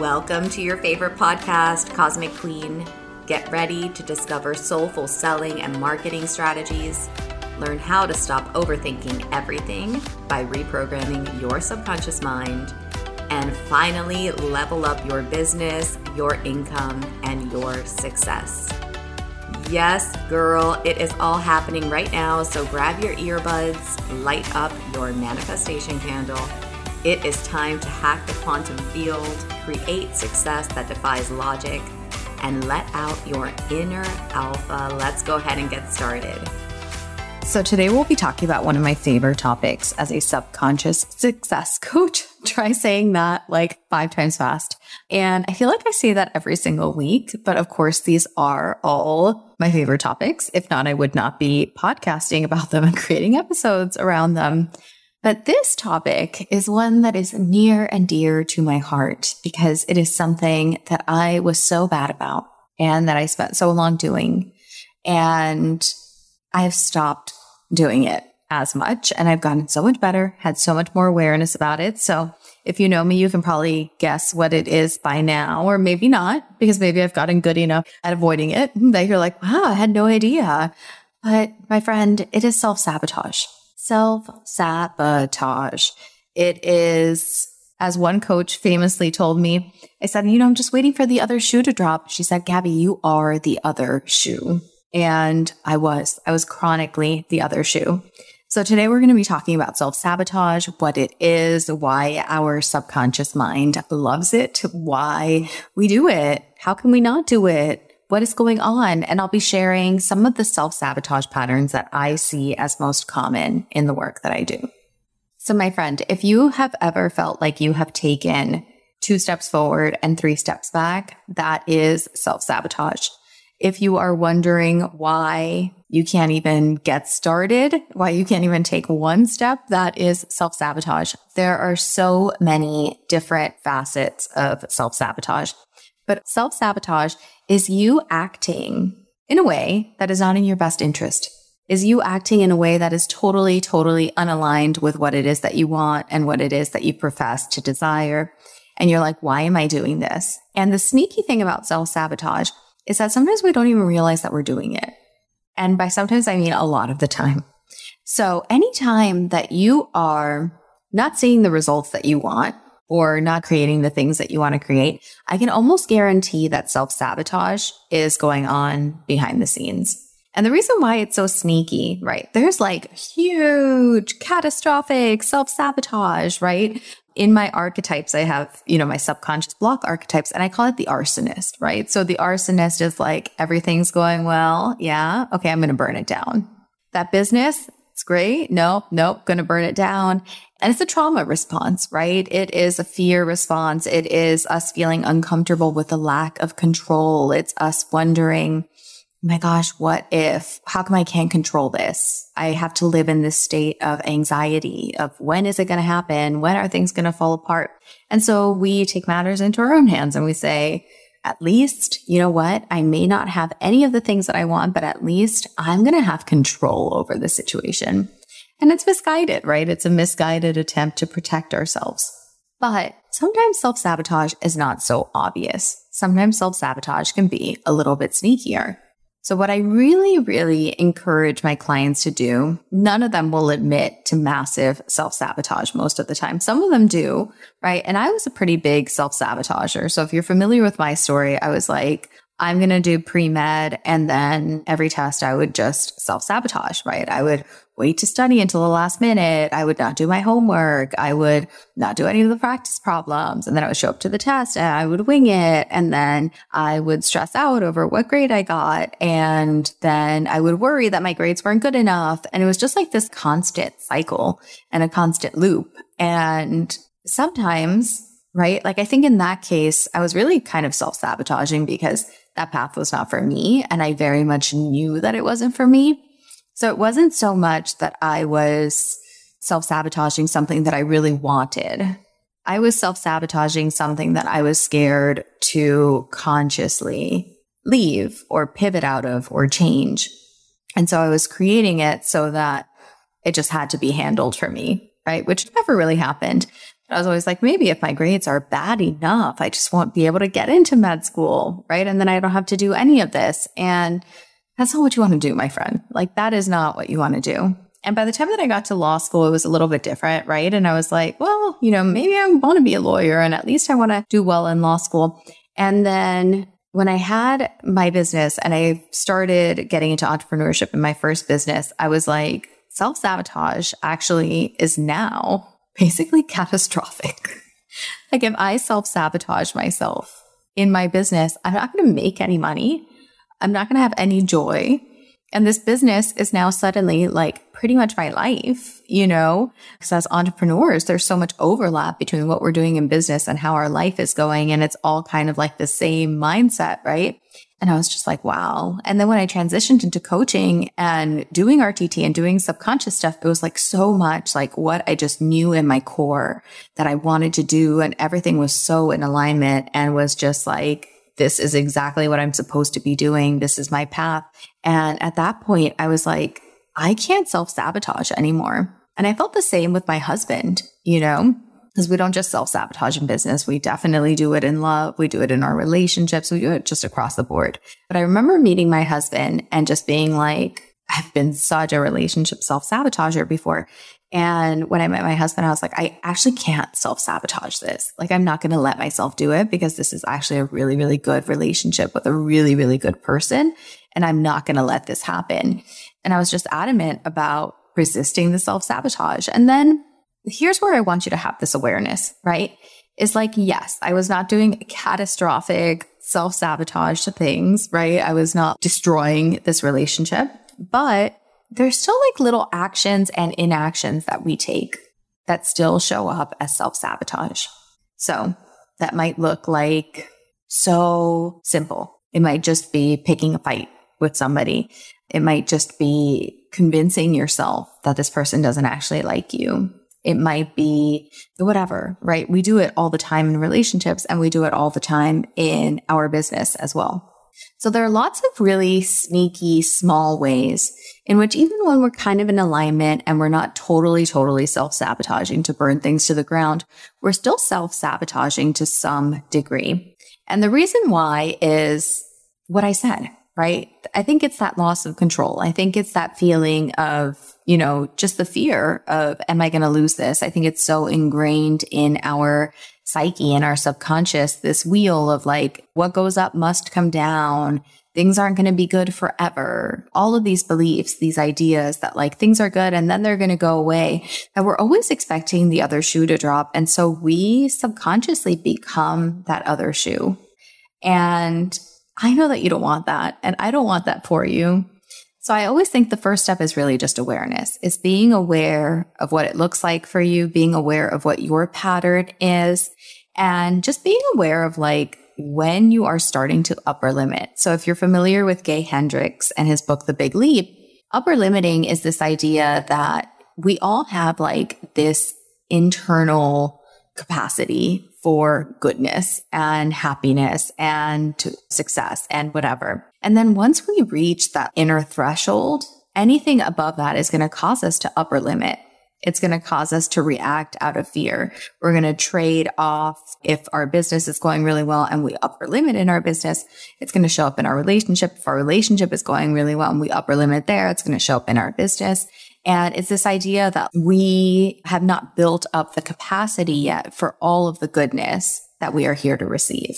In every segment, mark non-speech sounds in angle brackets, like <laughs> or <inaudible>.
Welcome to your favorite podcast, Cosmic Queen. Get ready to discover soulful selling and marketing strategies. Learn how to stop overthinking everything by reprogramming your subconscious mind. And finally, level up your business, your income, and your success. Yes, girl, it is all happening right now. So grab your earbuds, light up your manifestation candle. It is time to hack the quantum field, create success that defies logic, and let out your inner alpha. Let's go ahead and get started. So, today we'll be talking about one of my favorite topics as a subconscious success <laughs> coach. Try saying that like five times fast. And I feel like I say that every single week. But of course, these are all my favorite topics. If not, I would not be podcasting about them and <laughs> creating episodes around them. But this topic is one that is near and dear to my heart because it is something that I was so bad about and that I spent so long doing. And I have stopped doing it as much and I've gotten so much better, had so much more awareness about it. So if you know me, you can probably guess what it is by now, or maybe not, because maybe I've gotten good enough at avoiding it that you're like, wow, I had no idea. But my friend, it is self sabotage self sabotage. It is, as one coach famously told me, I said, you know, I'm just waiting for the other shoe to drop. She said, Gaby, you are the other shoe. And I was, I was chronically the other shoe. So today we're going to be talking about self sabotage, what it is, why our subconscious mind loves it, why we do it, how can we not do it, what is going on. And I'll be sharing some of the self sabotage patterns that I see as most common in the work that I do. So, my friend, if you have ever felt like you have taken two steps forward and three steps back, that is self sabotage. If you are wondering why you can't even get started, why you can't even take one step, that is self sabotage. There are so many different facets of self sabotage. But self sabotage is you acting in a way that is not in your best interest. Is you acting in a way that is totally, totally unaligned with what it is that you want and what it is that you profess to desire. And you're like, why am I doing this? And the sneaky thing about self sabotage is that sometimes we don't even realize that we're doing it. And by sometimes, I mean a lot of the time. So anytime that you are not seeing the results that you want, or not creating the things that you want to create, I can almost guarantee that self sabotage is going on behind the scenes. And the reason why it's so sneaky, right? There's like huge catastrophic self sabotage, right? In my archetypes, I have, you know, my subconscious block archetypes and I call it the arsonist, right? So the arsonist is like, everything's going well. Yeah. Okay. I'm going to burn it down. That business, it's great. Nope, nope, gonna burn it down. And it's a trauma response, right? It is a fear response. It is us feeling uncomfortable with the lack of control. It's us wondering, my gosh, what if? How come I can't control this? I have to live in this state of anxiety of when is it going to happen? When are things going to fall apart? And so we take matters into our own hands and we say, at least, you know what? I may not have any of the things that I want, but at least I'm going to have control over the situation. And it's misguided, right? It's a misguided attempt to protect ourselves. But sometimes self sabotage is not so obvious. Sometimes self sabotage can be a little bit sneakier. So what I really, really encourage my clients to do, none of them will admit to massive self sabotage most of the time. Some of them do, right? And I was a pretty big self sabotager. So if you're familiar with my story, I was like, I'm going to do pre med. And then every test I would just self sabotage, right? I would wait to study until the last minute. I would not do my homework. I would not do any of the practice problems. And then I would show up to the test and I would wing it. And then I would stress out over what grade I got. And then I would worry that my grades weren't good enough. And it was just like this constant cycle and a constant loop. And sometimes, right? Like I think in that case, I was really kind of self sabotaging because that path was not for me. And I very much knew that it wasn't for me. So it wasn't so much that I was self sabotaging something that I really wanted. I was self sabotaging something that I was scared to consciously leave or pivot out of or change. And so I was creating it so that it just had to be handled for me, right? Which never really happened. I was always like, maybe if my grades are bad enough, I just won't be able to get into med school. Right. And then I don't have to do any of this. And that's not what you want to do, my friend. Like that is not what you want to do. And by the time that I got to law school, it was a little bit different, right? And I was like, well, you know, maybe I want to be a lawyer and at least I want to do well in law school. And then when I had my business and I started getting into entrepreneurship in my first business, I was like, self sabotage actually is now basically catastrophic. <laughs> like if I self sabotage myself in my business, I'm not going to make any money. I'm not going to have any joy. And this business is now suddenly like pretty much my life, you know, because as entrepreneurs, there's so much overlap between what we're doing in business and how our life is going. And it's all kind of like the same mindset, right? And I was just like, wow. And then when I transitioned into coaching and doing RTT and doing subconscious stuff, it was like so much like what I just knew in my core that I wanted to do. And everything was so in alignment and was just like, this is exactly what I'm supposed to be doing. This is my path. And at that point, I was like, I can't self sabotage anymore. And I felt the same with my husband, you know? Because we don't just self sabotage in business. We definitely do it in love. We do it in our relationships. We do it just across the board. But I remember meeting my husband and just being like, I've been such a relationship self sabotager before. And when I met my husband, I was like, I actually can't self sabotage this. Like, I'm not going to let myself do it because this is actually a really, really good relationship with a really, really good person. And I'm not going to let this happen. And I was just adamant about resisting the self sabotage. And then here's where I want you to have this awareness, right? Is like, yes, I was not doing catastrophic self sabotage to things, right? I was not destroying this relationship, but there's still like little actions and inactions that we take that still show up as self sabotage. So that might look like so simple. It might just be picking a fight with somebody. It might just be convincing yourself that this person doesn't actually like you. It might be whatever, right? We do it all the time in relationships and we do it all the time in our business as well. So there are lots of really sneaky, small ways in which even when we're kind of in alignment and we're not totally, totally self sabotaging to burn things to the ground, we're still self sabotaging to some degree. And the reason why is what I said right? I think it's that loss of control. I think it's that feeling of, you know, just the fear of, am I going to lose this? I think it's so ingrained in our psyche and our subconscious, this wheel of like, what goes up must come down. Things aren't going to be good forever. All of these beliefs, these ideas that like things are good and then they're going to go away, that we're always expecting the other shoe to drop. And so we subconsciously become that other shoe. And I know that you don't want that and I don't want that for you. So I always think the first step is really just awareness. Is being aware of what it looks like for you, being aware of what your pattern is, and just being aware of like when you are starting to upper limit. So if you're familiar with Gay Hendricks and his book, The Big Leap, upper limiting is this idea that we all have like this internal capacity for goodness and happiness and success and whatever. And then once we reach that inner threshold, anything above that is going to cause us to upper limit. It's going to cause us to react out of fear. We're going to trade off if our business is going really well and we upper limit in our business. It's going to show up in our relationship. If our relationship is going really well and we upper limit there, it's going to show up in our business. And it's this idea that we have not built up the capacity yet for all of the goodness that we are here to receive.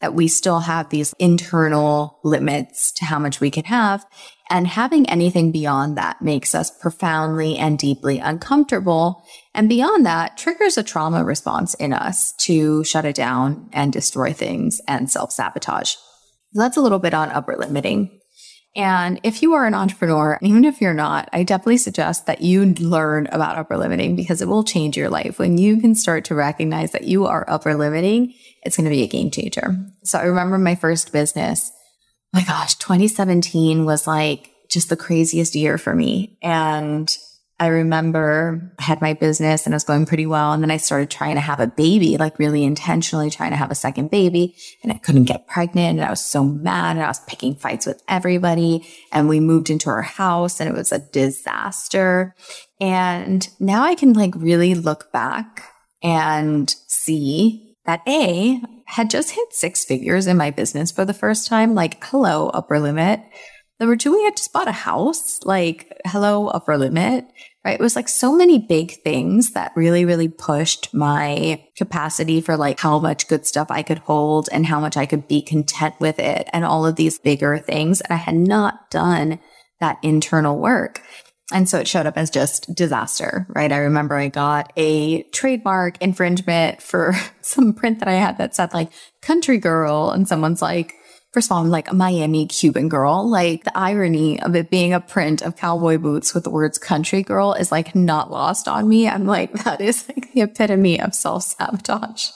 That we still have these internal limits to how much we can have. And having anything beyond that makes us profoundly and deeply uncomfortable. And beyond that, triggers a trauma response in us to shut it down and destroy things and self sabotage. That's a little bit on upper limiting. And if you are an entrepreneur, even if you're not, I definitely suggest that you learn about upper limiting because it will change your life. When you can start to recognize that you are upper limiting, it's going to be a game changer. So I remember my first business. My gosh, 2017 was like just the craziest year for me. And I remember I had my business and it was going pretty well. And then I started trying to have a baby, like really intentionally trying to have a second baby. And I couldn't get pregnant. And I was so mad. And I was picking fights with everybody. And we moved into our house and it was a disaster. And now I can like really look back and see that A had just hit six figures in my business for the first time. Like, hello, upper limit. Number two, we had just bought a house. Like, hello, upper limit right? It was like so many big things that really, really pushed my capacity for like how much good stuff I could hold and how much I could be content with it and all of these bigger things. And I had not done that internal work. And so it showed up as just disaster, right? I remember I got a trademark infringement for <laughs> some print that I had that said like country girl. And someone's like, First of all, I'm like a Miami Cuban girl. Like the irony of it being a print of cowboy boots with the words country girl is like not lost on me. I'm like, <laughs> that is like the epitome of self sabotage.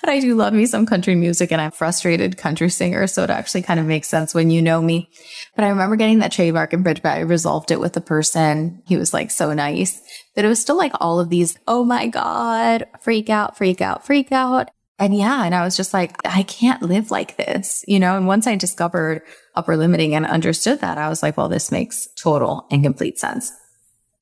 but I do love me some country music and I'm frustrated country singer. So it actually kind of makes sense when you know me. But I remember getting that trademark infringement. I resolved it with the person. He was like so nice. But it was still like all of these, oh my God, freak out, freak out, freak out. And yeah, and I was just like, I can't live like this, you know? And once I discovered upper limiting and understood that, I was like, well, this makes total and complete sense.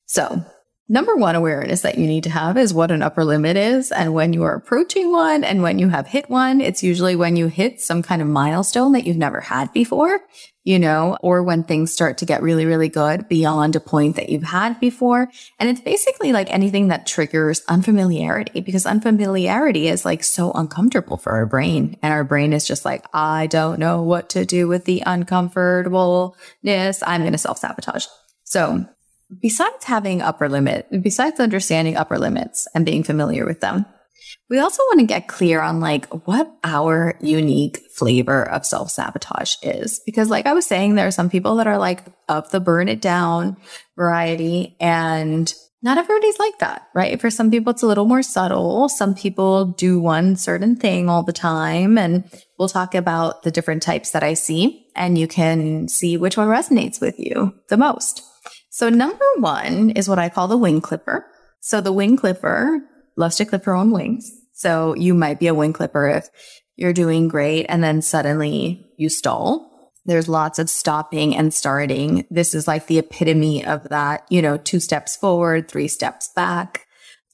So number one awareness that you need to have is what an upper limit is. And when you are approaching one and when you have hit one, it's usually when you hit some kind of milestone that you've never had before you know, or when things start to get really, really good beyond a point that you've had before. And it's basically like anything that triggers unfamiliarity because unfamiliarity is like so uncomfortable for our brain. And our brain is just like, I don't know what to do with the uncomfortableness. I'm going to self sabotage. So besides having upper limit, besides understanding upper limits and being familiar with them, we also want to get clear on like what our unique flavor of self sabotage is. Because like I was saying, there are some people that are like of the burn it down variety and not everybody's like that, right? For some people, it's a little more subtle. Some people do one certain thing all the time. And we'll talk about the different types that I see and you can see which one resonates with you the most. So number one is what I call the wing clipper. So the wing clipper loves to clip her own wings. So you might be a wing clipper if you're doing great and then suddenly you stall. There's lots of stopping and starting. This is like the epitome of that, you know, two steps forward, three steps back,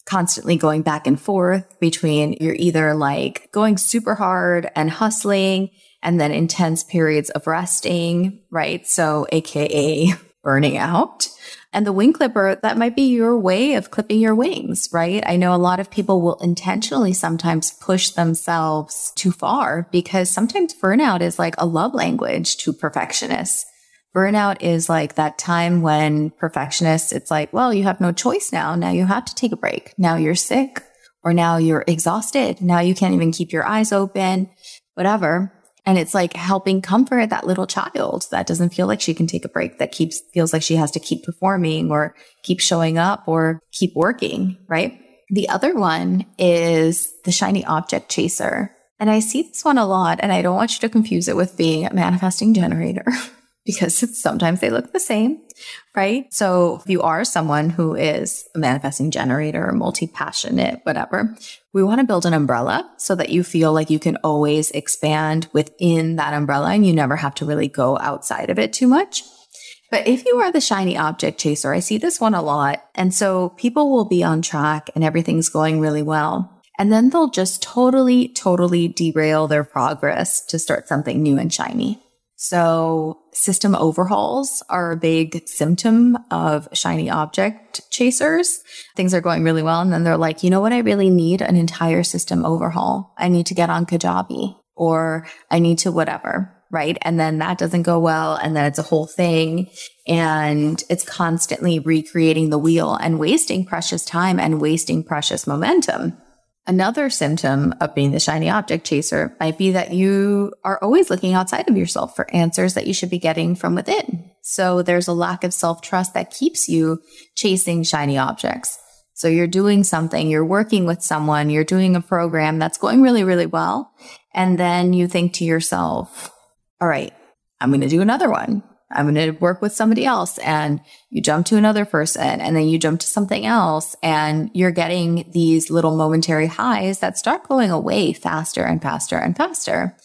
constantly going back and forth between you're either like going super hard and hustling and then intense periods of resting, right? So AKA burning out and the wing clipper, that might be your way of clipping your wings, right? I know a lot of people will intentionally sometimes push themselves too far because sometimes burnout is like a love language to perfectionists. Burnout is like that time when perfectionists, it's like, well, you have no choice now. Now you have to take a break. Now you're sick or now you're exhausted. Now you can't even keep your eyes open, whatever. And it's like helping comfort that little child that doesn't feel like she can take a break, that keeps feels like she has to keep performing or keep showing up or keep working, right? The other one is the shiny object chaser. And I see this one a lot, and I don't want you to confuse it with being a manifesting generator. <laughs> because <laughs> sometimes they look the same, right? So if you are someone who is a manifesting generator, multi passionate, whatever, we want to build an umbrella so that you feel like you can always expand within that umbrella and you never have to really go outside of it too much. But if you are the shiny object chaser, I see this one a lot. And so people will be on track and everything's going really well. And then they'll just totally, totally derail their progress to start something new and shiny. So system overhauls are a big symptom of shiny object chasers. Things are going really well. And then they're like, you know what? I really need an entire system overhaul. I need to get on Kajabi or I need to whatever. Right. And then that doesn't go well. And then it's a whole thing and it's constantly recreating the wheel and wasting precious time and wasting precious momentum. Another symptom of being the shiny object chaser might be that you are always looking outside of yourself for answers that you should be getting from within. So there's a lack of self trust that keeps you chasing shiny objects. So you're doing something, you're working with someone, you're doing a program that's going really, really well. And then you think to yourself, all right, I'm going to do another one. I'm going to work with somebody else and you jump to another person and then you jump to something else and you're getting these little momentary highs that start going away faster and faster and faster.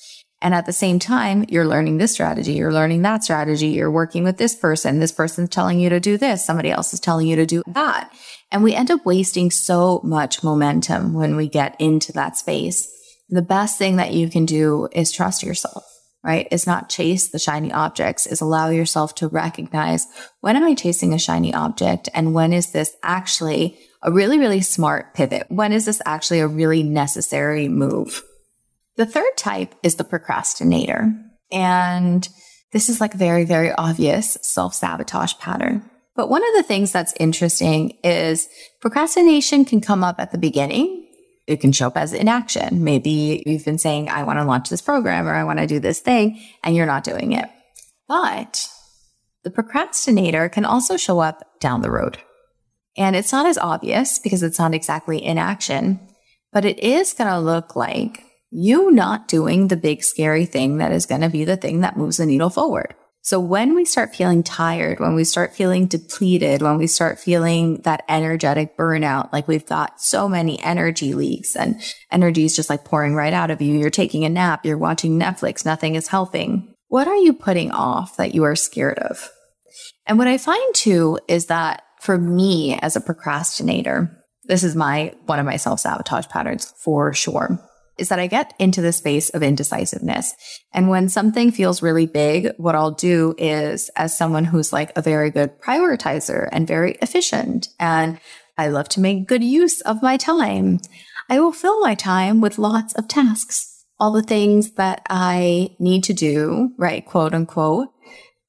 And at the same time, you're learning this strategy, you're learning that strategy, you're working with this person, this person's telling you to do this, somebody else is telling you to do that. And we end up wasting so much momentum when we get into that space. The best thing that you can do is trust yourself, right? Is not chase the shiny objects, is allow yourself to recognize when am I chasing a shiny object and when is this actually a really, really smart pivot? When is this actually a really necessary move? The third type is the procrastinator. And this is like very, very obvious self sabotage pattern. But one of the things that's interesting is procrastination can come up at the beginning. It can show up as inaction. Maybe you've been saying, I want to launch this program or I want to do this thing and you're not doing it. But the procrastinator can also show up down the road. And it's not as obvious because it's not exactly inaction, but it is going to look like you not doing the big scary thing that is going to be the thing that moves the needle forward. So when we start feeling tired, when we start feeling depleted, when we start feeling that energetic burnout, like we've got so many energy leaks and energy is just like pouring right out of you. You're taking a nap. You're watching Netflix. Nothing is helping. What are you putting off that you are scared of? And what I find too is that for me as a procrastinator, this is my, one of my self sabotage patterns for sure is that I get into the space of indecisiveness. And when something feels really big, what I'll do is as someone who's like a very good prioritizer and very efficient and I love to make good use of my time. I will fill my time with lots of tasks, all the things that I need to do, right? Quote unquote.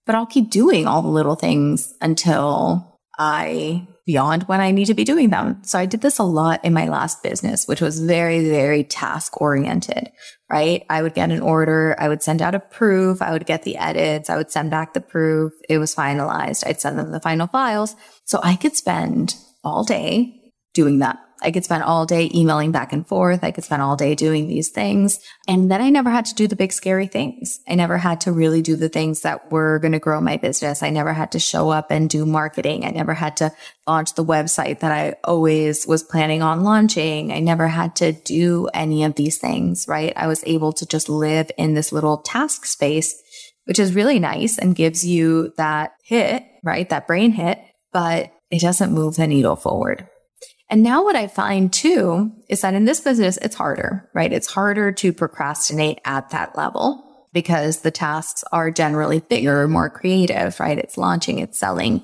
But I'll keep doing all the little things until I beyond when I need to be doing them. So I did this a lot in my last business, which was very, very task oriented, right? I would get an order. I would send out a proof. I would get the edits. I would send back the proof. It was finalized. I'd send them the final files. So I could spend all day doing that. I could spend all day emailing back and forth. I could spend all day doing these things. And then I never had to do the big scary things. I never had to really do the things that were going to grow my business. I never had to show up and do marketing. I never had to launch the website that I always was planning on launching. I never had to do any of these things, right? I was able to just live in this little task space, which is really nice and gives you that hit, right? That brain hit, but it doesn't move the needle forward. And now what I find too is that in this business, it's harder, right? It's harder to procrastinate at that level because the tasks are generally bigger, more creative, right? It's launching, it's selling.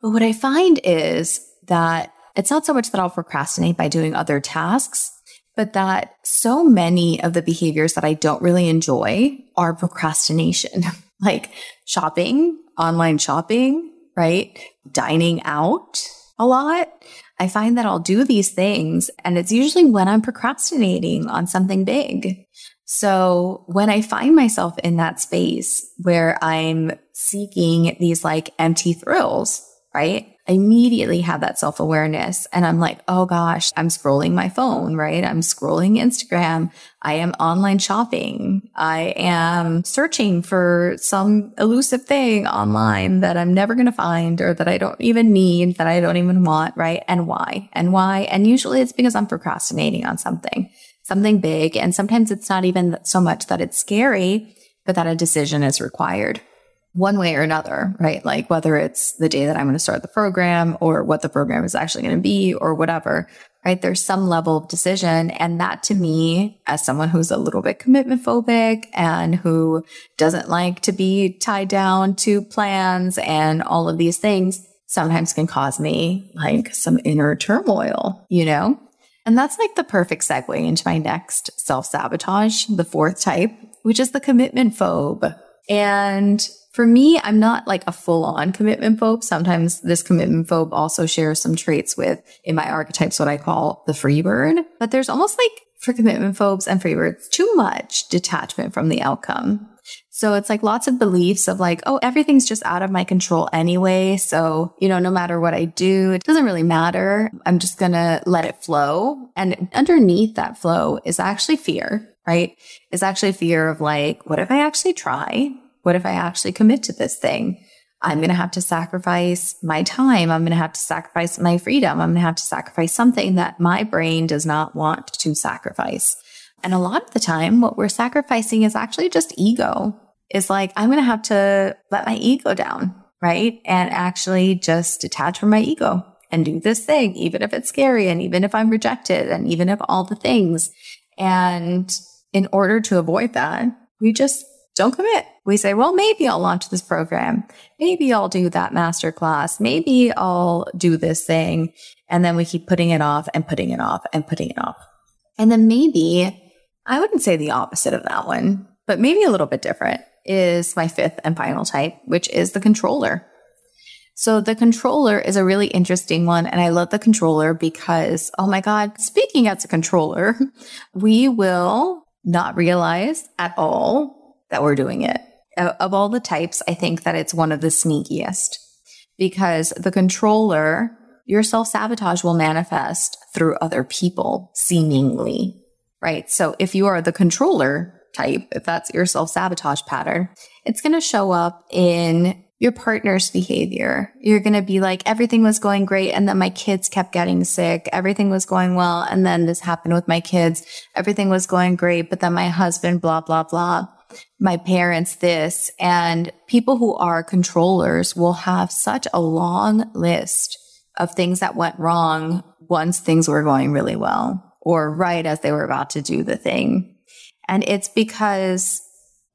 But what I find is that it's not so much that I'll procrastinate by doing other tasks, but that so many of the behaviors that I don't really enjoy are procrastination, <laughs> like shopping, online shopping, right? Dining out a lot. I find that I'll do these things and it's usually when I'm procrastinating on something big. So when I find myself in that space where I'm seeking these like empty thrills, right? I immediately have that self awareness and I'm like, oh gosh, I'm scrolling my phone, right? I'm scrolling Instagram. I am online shopping. I am searching for some elusive thing online that I'm never going to find or that I don't even need, that I don't even want, right? And why? And why? And usually it's because I'm procrastinating on something, something big. And sometimes it's not even so much that it's scary, but that a decision is required one way or another, right? Like whether it's the day that I'm going to start the program or what the program is actually going to be or whatever, right? There's some level of decision. And that to me, as someone who's a little bit commitment phobic and who doesn't like to be tied down to plans and all of these things, sometimes can cause me like some inner turmoil, you know? And that's like the perfect segue into my next self sabotage, the fourth type, which is the commitment phobe. And for me, I'm not like a full on commitment phobe. Sometimes this commitment phobe also shares some traits with, in my archetypes, what I call the free bird. But there's almost like for commitment phobes and free birds, too much detachment from the outcome. So it's like lots of beliefs of like, oh, everything's just out of my control anyway. So, you know, no matter what I do, it doesn't really matter. I'm just going to let it flow. And underneath that flow is actually fear, right? Is actually fear of like, what if I actually try? What if I actually commit to this thing? I'm going to have to sacrifice my time. I'm going to have to sacrifice my freedom. I'm going to have to sacrifice something that my brain does not want to sacrifice. And a lot of the time, what we're sacrificing is actually just ego. Is like, I'm going to have to let my ego down, right? And actually just detach from my ego and do this thing, even if it's scary and even if I'm rejected and even if all the things. And in order to avoid that, we just don't commit. We say, well, maybe I'll launch this program. Maybe I'll do that master class. Maybe I'll do this thing. And then we keep putting it off and putting it off and putting it off. And then maybe I wouldn't say the opposite of that one, but maybe a little bit different is my fifth and final type, which is the controller. So the controller is a really interesting one. And I love the controller because, oh my God, speaking as a controller, <laughs> we will not realize at all that we're doing it. Of all the types, I think that it's one of the sneakiest because the controller, your self sabotage will manifest through other people seemingly right? So if you are the controller type, if that's your self sabotage pattern, it's going to show up in your partner's behavior. You're going to be like, everything was going great. And then my kids kept getting sick. Everything was going well. And then this happened with my kids. Everything was going great. But then my husband, blah, blah, blah. My parents, this. And people who are controllers will have such a long list of things that went wrong once things were going really well or right as they were about to do the thing. And it's because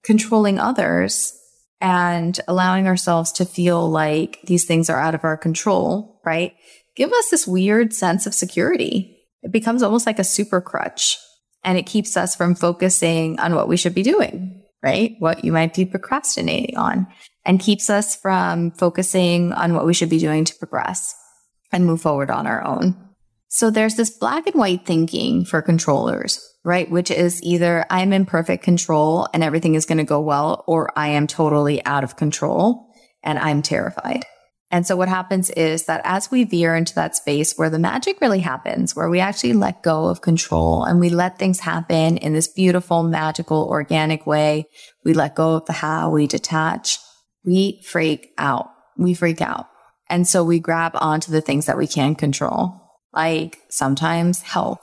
controlling others and allowing ourselves to feel like these things are out of our control, right? Give us this weird sense of security. It becomes almost like a super crutch and it keeps us from focusing on what we should be doing, right? What you might be procrastinating on and keeps us from focusing on what we should be doing to progress and move forward on our own. So there's this black and white thinking for controllers, right? Which is either I'm in perfect control and everything is going to go well, or I am totally out of control and I'm terrified. And so what happens is that as we veer into that space where the magic really happens, where we actually let go of control and we let things happen in this beautiful, magical, organic way, we let go of the how, we detach, we freak out. We freak out. And so we grab onto the things that we can control like sometimes health,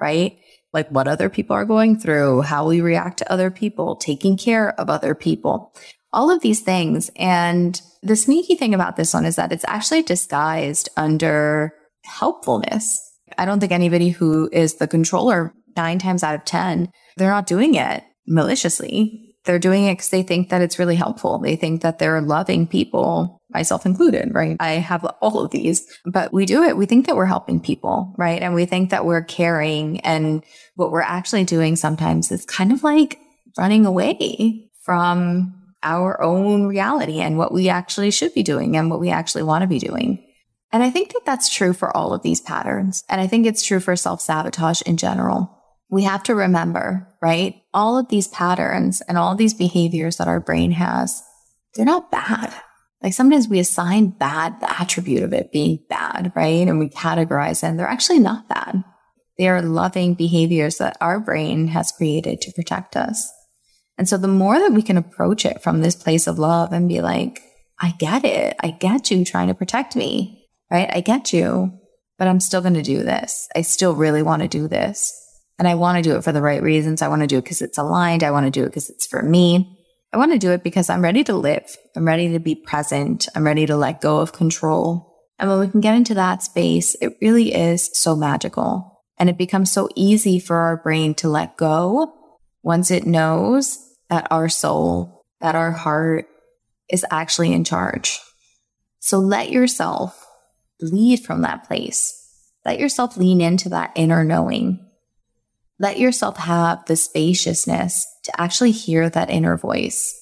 right? Like what other people are going through, how we react to other people, taking care of other people, all of these things. And the sneaky thing about this one is that it's actually disguised under helpfulness. I don't think anybody who is the controller nine times out of 10, they're not doing it maliciously they're doing it because they think that it's really helpful. They think that they're loving people, myself included, right? I have all of these, but we do it. We think that we're helping people, right? And we think that we're caring. And what we're actually doing sometimes is kind of like running away from our own reality and what we actually should be doing and what we actually want to be doing. And I think that that's true for all of these patterns. And I think it's true for self sabotage in general we have to remember, right? All of these patterns and all of these behaviors that our brain has, they're not bad. Like sometimes we assign bad the attribute of it being bad, right? And we categorize them. They're actually not bad. They are loving behaviors that our brain has created to protect us. And so the more that we can approach it from this place of love and be like, I get it. I get you trying to protect me, right? I get you, but I'm still going to do this. I still really want to do this. And I want to do it for the right reasons. I want to do it because it's aligned. I want to do it because it's for me. I want to do it because I'm ready to live. I'm ready to be present. I'm ready to let go of control. And when we can get into that space, it really is so magical. And it becomes so easy for our brain to let go once it knows that our soul, that our heart is actually in charge. So let yourself lead from that place. Let yourself lean into that inner knowing let yourself have the spaciousness to actually hear that inner voice.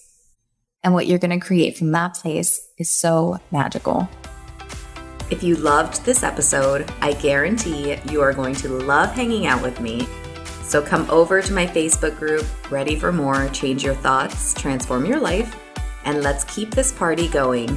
And what you're going to create from that place is so magical. If you loved this episode, I guarantee you are going to love hanging out with me. So come over to my Facebook group, Ready for More Change Your Thoughts, Transform Your Life, and let's keep this party going.